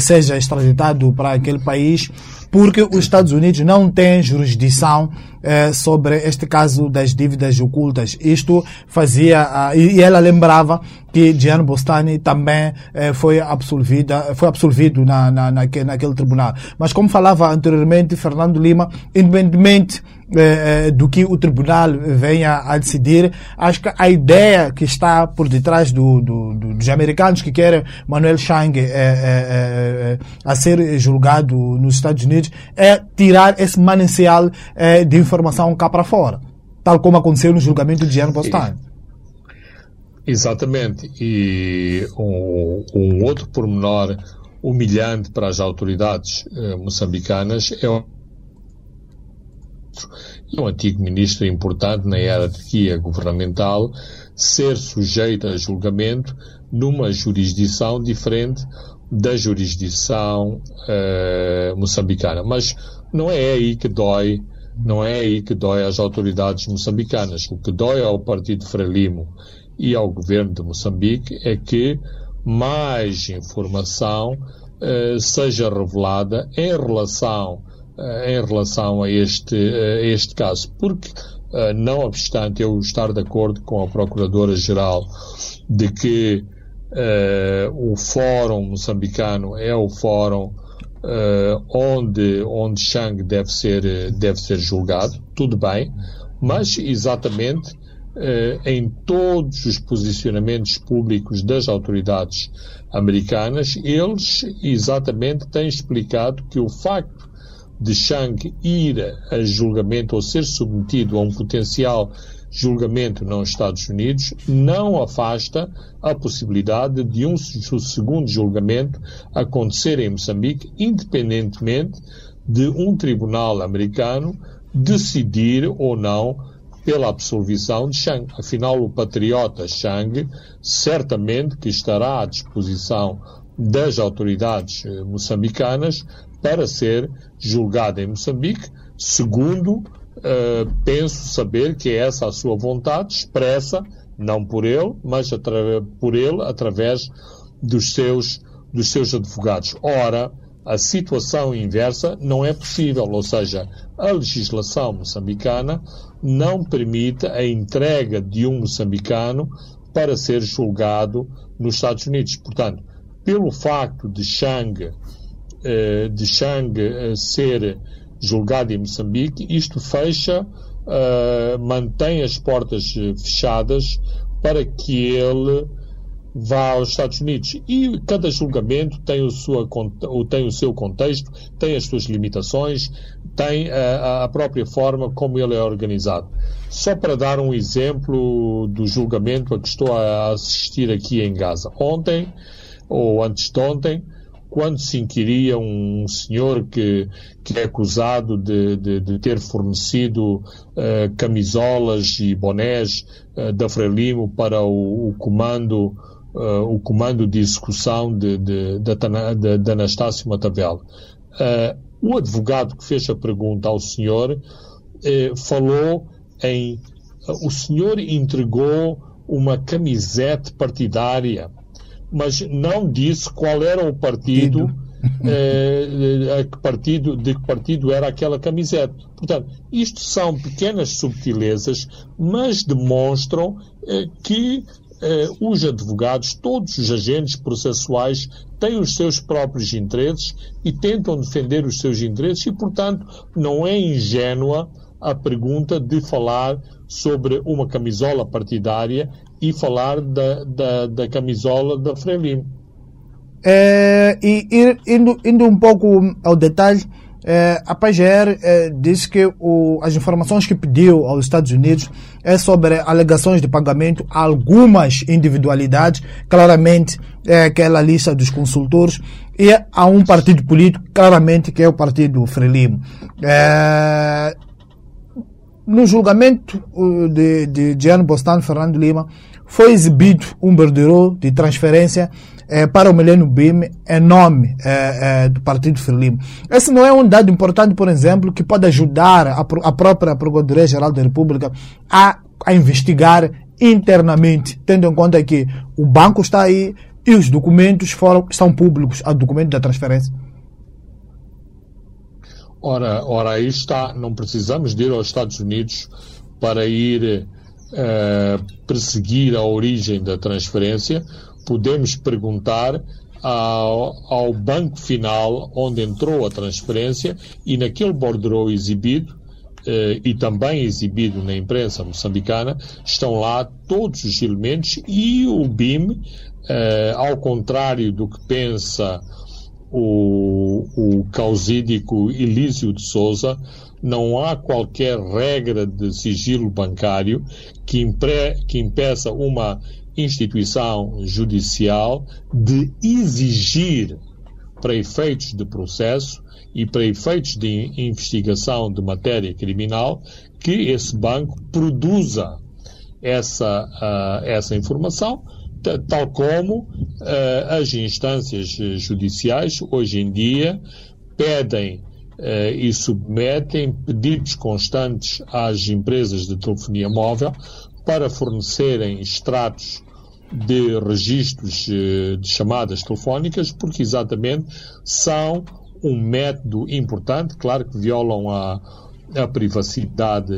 seja extraditado para aquele país porque os Estados Unidos não têm jurisdição eh, sobre este caso das dívidas ocultas. Isto fazia, uh, e, ela lembrava que Gianni Bostani também eh, foi absolvida, foi absolvido na, na, naquele, naquele tribunal. Mas como falava anteriormente Fernando Lima, independentemente eh, eh, do que o tribunal venha a decidir, acho que a ideia que está por detrás do, do, do, dos americanos que querem Manuel Chang eh, a ser julgado nos Estados Unidos é tirar esse manancial de informação cá para fora, tal como aconteceu no julgamento de Jean Bostan. Exatamente. E um, um, outro pormenor humilhante para as autoridades moçambicanas é o um antigo ministro importante na hierarquia governamental ser sujeito a julgamento numa jurisdição diferente da jurisdição uh, moçambicana. Mas não é aí que dói, não é aí que dói às autoridades moçambicanas. O que dói ao Partido Frelimo e ao governo de Moçambique é que mais informação uh, seja revelada em relação eh, em relação a este, a este caso, porque, não obstante eu estar de acordo com a Procuradora-Geral de que o Fórum moçambicano é o fórum uh, onde, onde Chang deve ser, deve ser julgado, tudo bem, mas exatamente uh, em todos os posicionamentos públicos das autoridades americanas, eles exatamente têm explicado que o facto de Chang ir a julgamento ou ser submetido a um potencial julgamento nos Estados Unidos não afasta a possibilidade de um segundo julgamento acontecer em Moçambique, independentemente de um tribunal americano decidir ou não pela absolvição de Chang. Afinal, o patriota Chang certamente que estará à disposição das autoridades eh, moçambicanas para ser julgado em Moçambique, segundo uh, penso saber que é essa a sua vontade expressa, não por ele, mas por ele através dos seus, dos seus advogados. Ora, a situação inversa não é possível, ou seja, a legislação moçambicana não permite a entrega de um moçambicano para ser julgado nos Estados Unidos. Portanto, pelo facto de Chang de Chang eh, ser julgado em Moçambique, isto fecha, eh, mantém as portas fechadas para que ele vá aos Estados Unidos. E cada julgamento tem o, sua, tem o seu contexto, tem as suas limitações, tem a, a, própria forma como ele é organizado. Só para dar um exemplo do julgamento a que estou a assistir aqui em Gaza. Ontem, ou antes de ontem, quando se inquiria um senhor que, que é acusado de, de, de ter fornecido uh, camisolas e bonés uh, da Frelimo para o, o comando uh, o comando de execução de, de, de, de Anastácio Matavel. o advogado que fez a pergunta ao senhor falou em o senhor entregou uma camisete partidária mas não disse qual era o partido, eh, a que partido, de que partido era aquela camiseta. Portanto, isto são pequenas subtilezas, mas demonstram eh, que eh, os advogados, todos os agentes processuais têm os seus próprios interesses e tentam defender os seus interesses e, portanto, não é ingênua a pergunta de falar sobre uma camisola partidária e falar da, da, da camisola da Frelimo. É, e indo, indo um pouco ao detalhe, é, a PGR é, disse que o, as informações que pediu aos Estados Unidos é sobre alegações de pagamento a algumas individualidades, claramente é aquela lista dos consultores, e a um partido político, claramente que é o partido Frelimo. É, no julgamento de, de Gianni Bostano Fernando Lima, foi exibido um bordereau de transferência eh, para o Milênio BIM em nome eh, eh, do Partido Frelimo. Esse não é um dado importante, por exemplo, que pode ajudar a, a própria Procuradoria-Geral da República a, a investigar internamente, tendo em conta que o banco está aí e os documentos foram, são públicos, o documento da transferência. Ora, ora, aí está. Não precisamos de ir aos Estados Unidos para ir perseguir a origem da transferência. Podemos perguntar ao, ao, banco final onde entrou a transferência e naquele bordereau exibido uh, e também exibido na imprensa moçambicana estão lá todos os elementos e o BIM, uh, ao contrário do que pensa o, o causídico Elísio de Souza, não há qualquer regra de sigilo bancário que, impre, que impeça uma instituição judicial de exigir, para efeitos de processo e para efeitos de investigação de matéria criminal, que esse banco produza essa, uh, essa informação tal como uh, as instâncias judiciais hoje em dia pedem e submetem pedidos constantes às empresas de telefonia móvel para fornecerem extratos de registros uh, de chamadas telefónicas, porque exatamente são um método importante, claro que violam a, a privacidade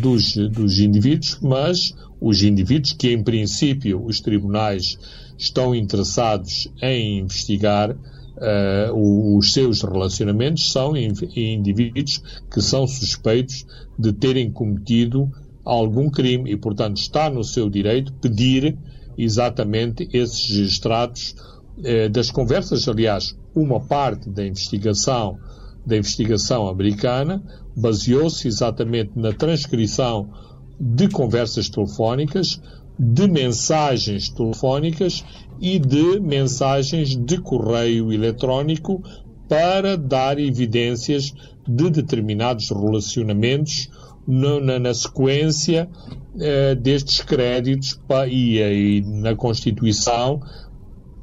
dos, dos indivíduos, mas os indivíduos que, em princípio, os tribunais estão interessados em investigar uh, os seus relacionamentos são indivíduos que são suspeitos de terem cometido algum crime e, portanto, está no seu direito pedir exatamente esses extratos uh, das conversas. Aliás, uma parte da investigação da investigação americana baseou-se exatamente na transcrição de conversas telefónicas, de mensagens telefónicas e de mensagens de correio eletrónico para dar evidências de determinados relacionamentos na, na, na sequência eh, destes créditos pa, e, e, na constituição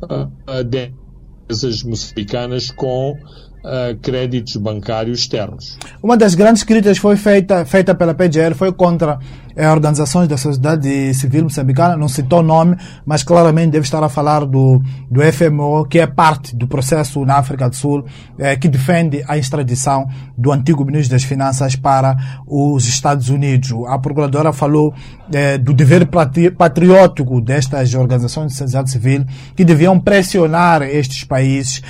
uh, de empresas moçambicanas com uh, créditos bancários externos. Uma das grandes críticas foi feita, feita pela PGR foi contra é, organizações da sociedade civil moçambicana, não citou nome, mas claramente deve estar a falar do, do FMO, que é parte do processo na África do Sul, é, que defende a extradição do antigo ministro das Finanças para os Estados Unidos. A procuradora falou é, do dever patriótico destas organizações de sociedade civil, que deviam pressionar estes países,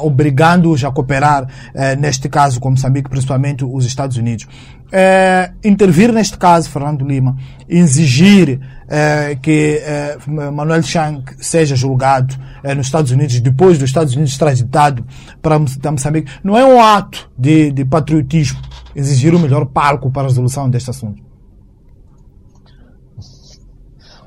obrigando-os a cooperar, é, neste caso com Moçambique, principalmente os Estados Unidos é, intervir neste caso, Fernando Lima, exigir é, que é, Manuel Shank seja julgado é, nos Estados Unidos, depois dos Estados Unidos extraditado para Moçambique, não é um ato de, de patriotismo exigir o melhor palco para a resolução deste assunto?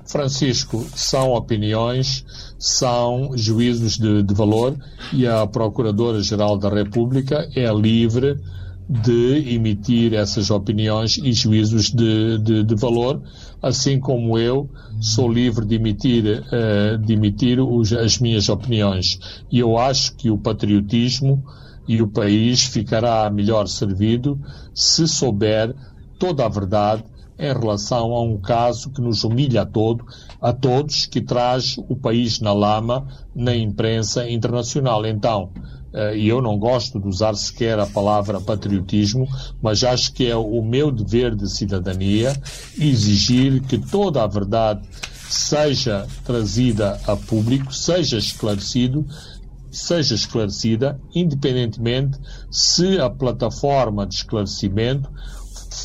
Francisco, são opiniões, são juízos de, de valor e a Procuradora-Geral da República é livre de emitir essas opiniões e juízos de, de, de valor, assim como eu sou livre de emitir, uh, de emitir os, as minhas opiniões. E eu acho que o patriotismo e o país ficará melhor servido se souber toda a verdade em relação a um caso que nos humilha a, todo, a todos, que traz o país na lama na imprensa internacional. Então, e eu não gosto de usar sequer a palavra patriotismo, mas acho que é o meu dever de cidadania exigir que toda a verdade seja trazida a público, seja esclarecido, seja esclarecida, independentemente se a plataforma de esclarecimento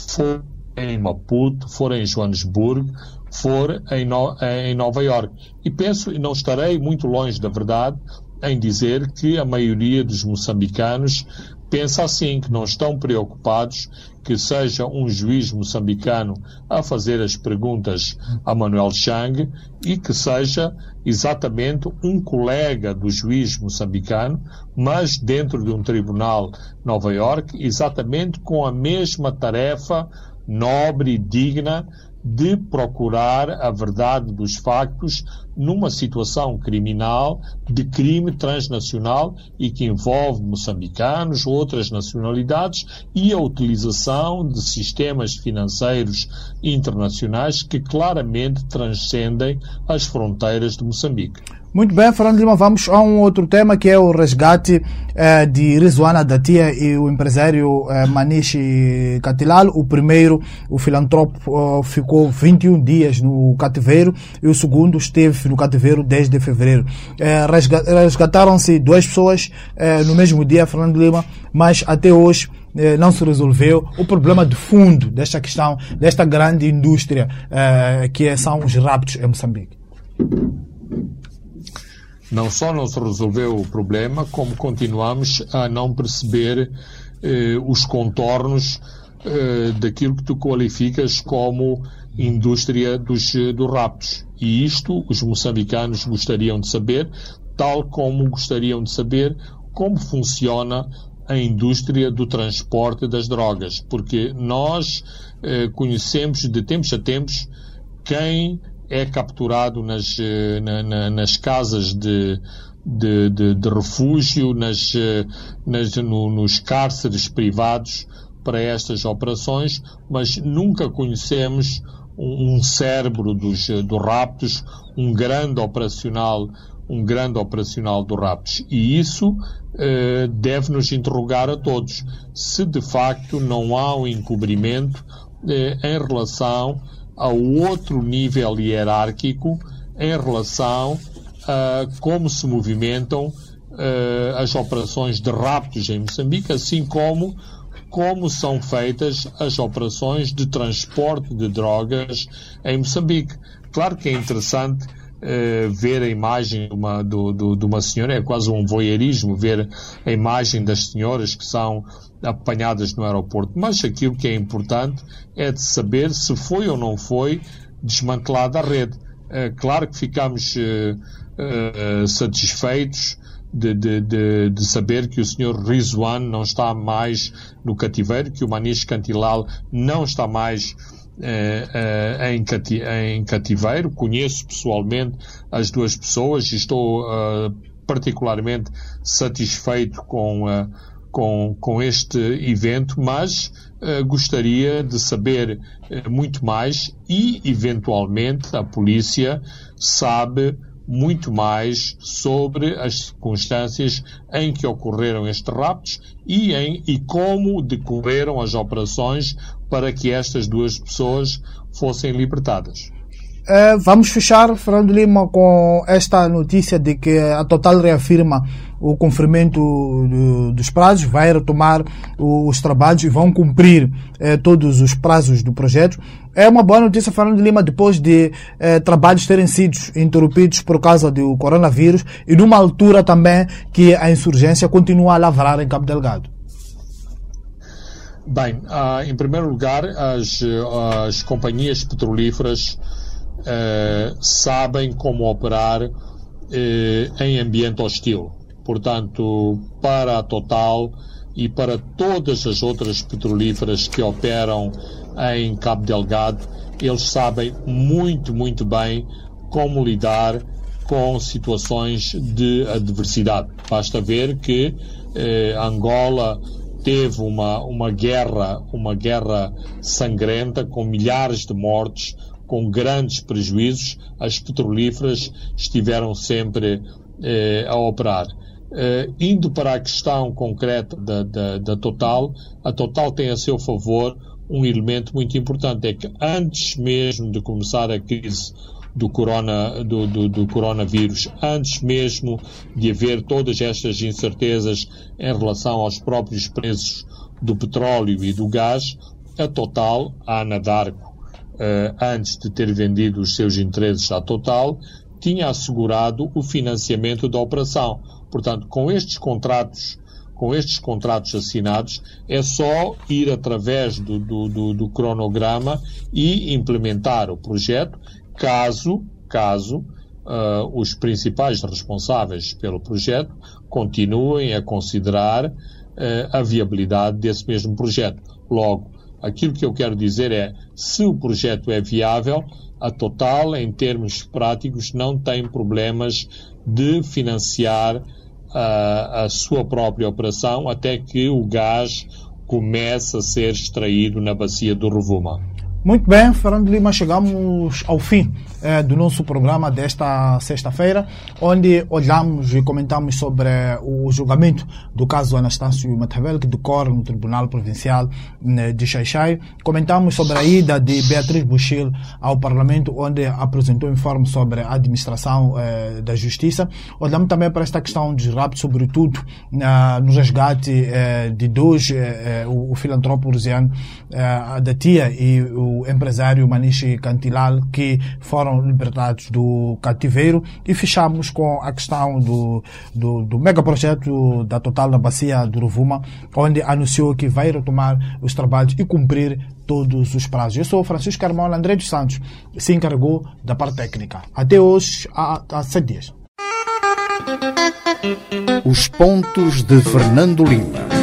for em Maputo, for em Joanesburgo, for em, no, em Nova York. E penso, e não estarei muito longe da verdade, em dizer que a maioria dos moçambicanos pensa assim, que não estão preocupados que seja um juiz moçambicano a fazer as perguntas a Manuel Chang e que seja exatamente um colega do juiz moçambicano, mas dentro de um tribunal Nova York, exatamente com a mesma tarefa nobre e digna de procurar a verdade dos factos numa situação criminal de crime transnacional e que envolve moçambicanos, outras nacionalidades e a utilização de sistemas financeiros internacionais que claramente transcendem as fronteiras de Moçambique. Muito bem, Fernando Lima, vamos a um outro tema que é o resgate eh, de Rizwana Datia e o empresário eh, Manish Katilal. O primeiro, o filantropo, eh, ficou 21 dias no cativeiro e o segundo esteve no cativeiro desde fevereiro. Eh, Resgataram-se duas pessoas eh, no mesmo dia, Fernando Lima, mas até hoje eh, não se resolveu o problema de fundo desta questão, desta grande indústria que são os raptos em Moçambique não só não se resolveu o problema, como continuamos a não perceber eh, os contornos eh, daquilo que tu qualificas como indústria dos, dos raptos. E isto os moçambicanos gostariam de saber, tal como gostariam de saber como funciona a indústria do transporte das drogas, porque nós eh, conhecemos de tempos a tempos quem é capturado nas, eh, na, na, nas casas de, de, de, de refúgio, nas, eh, nas, no, nos cárceres privados para estas operações, mas nunca conhecemos um, um cérebro dos, dos raptos, um grande operacional, um grande operacional do raptos. E isso eh, deve nos interrogar a todos se de facto não há um encobrimento eh, em relação a outro nível hierárquico em relação a como se movimentam uh, as operações de raptos em Moçambique, assim como como são feitas as operações de transporte de drogas em Moçambique. Claro que é interessante uh, ver a imagem de uma, do, do, de uma senhora, é quase um voyeurismo ver a imagem das senhoras que são apanhadas no aeroporto. Mas aquilo que é importante é de saber se foi ou não foi desmantelada a rede. É claro que ficamos uh, satisfeitos de, de, de, de, saber que o Sr. Rizwan não está mais no cativeiro, que o Manish Cantilal não está mais em, cati em, cativeiro. Conheço pessoalmente as duas pessoas e estou particularmente satisfeito com com, com este evento, mas gostaria de saber muito mais e, eventualmente, a polícia sabe muito mais sobre as circunstâncias em que ocorreram estes raptos e, em, e como decorreram as operações para que estas duas pessoas fossem libertadas. Uh, vamos fechar, Fernando Lima, com esta notícia de que a Total reafirma o cumprimento do, dos prazos, vai retomar os trabalhos e vão cumprir uh, todos os prazos do projeto. É uma boa notícia, Fernando Lima, depois de uh, trabalhos terem sido interrompidos por causa do coronavírus e numa altura também que a insurgência continua a lavrar em Cabo Delgado. Bem, em primeiro lugar, as, as companhias petrolíferas uh, sabem como operar uh, em ambiente hostil. Portanto, para a Total e para todas as outras petrolíferas que operam em Cabo Delgado, eles sabem muito, muito bem como lidar com situações de adversidade. Basta ver que eh, Angola teve uma, uma guerra, uma guerra sangrenta com milhares de mortos, com grandes prejuízos, as petrolíferas estiveram sempre eh, a operar. Eh, indo para a questão concreta da, da, da, Total, a Total tem a seu favor um elemento muito importante, é que antes mesmo de começar a crise do, corona, do, do, do, coronavírus, antes mesmo de haver todas estas incertezas em relação aos próprios preços do petróleo e do gás, a Total, a Anadarko, eh, antes de ter vendido os seus interesses à Total, tinha assegurado o financiamento da operação. Portanto, com estes contratos com estes contratos assinados, é só ir através do, do, do, do cronograma e implementar o projeto, caso, caso uh, os principais responsáveis pelo projeto continuem a considerar uh, a viabilidade desse mesmo projeto. Logo, aquilo que eu quero dizer é, se o projeto é viável, a Total, em termos práticos, não tem problemas de financiar a, a sua própria operação até que o gás comece a ser extraído na bacia do Rovuma. Muito bem, Fernando Lima, chegamos ao fim eh, do nosso programa desta sexta-feira, onde olhamos e comentamos sobre o julgamento do caso Anastácio Matavel, que decorre no Tribunal Provincial né, de Xaixai. Comentamos sobre a ida de Beatriz Buchil ao Parlamento, onde apresentou informe sobre a administração eh, da justiça. Olhamos também para esta questão dos raptos, sobretudo no resgate eh, de dois, eh, eh, o, o filantropo eh, da tia e o empresário Maniche Cantilal, que foram libertados do cativeiro. E fechamos com a questão do, do, do megaprojeto da Total na Bacia do Rovuma, onde anunciou que vai retomar os trabalhos e cumprir todos os prazos. Eu sou Francisco Carmona André dos Santos, se encarregou da parte técnica. Até hoje, há, há sete dias. Os pontos de Fernando Lima.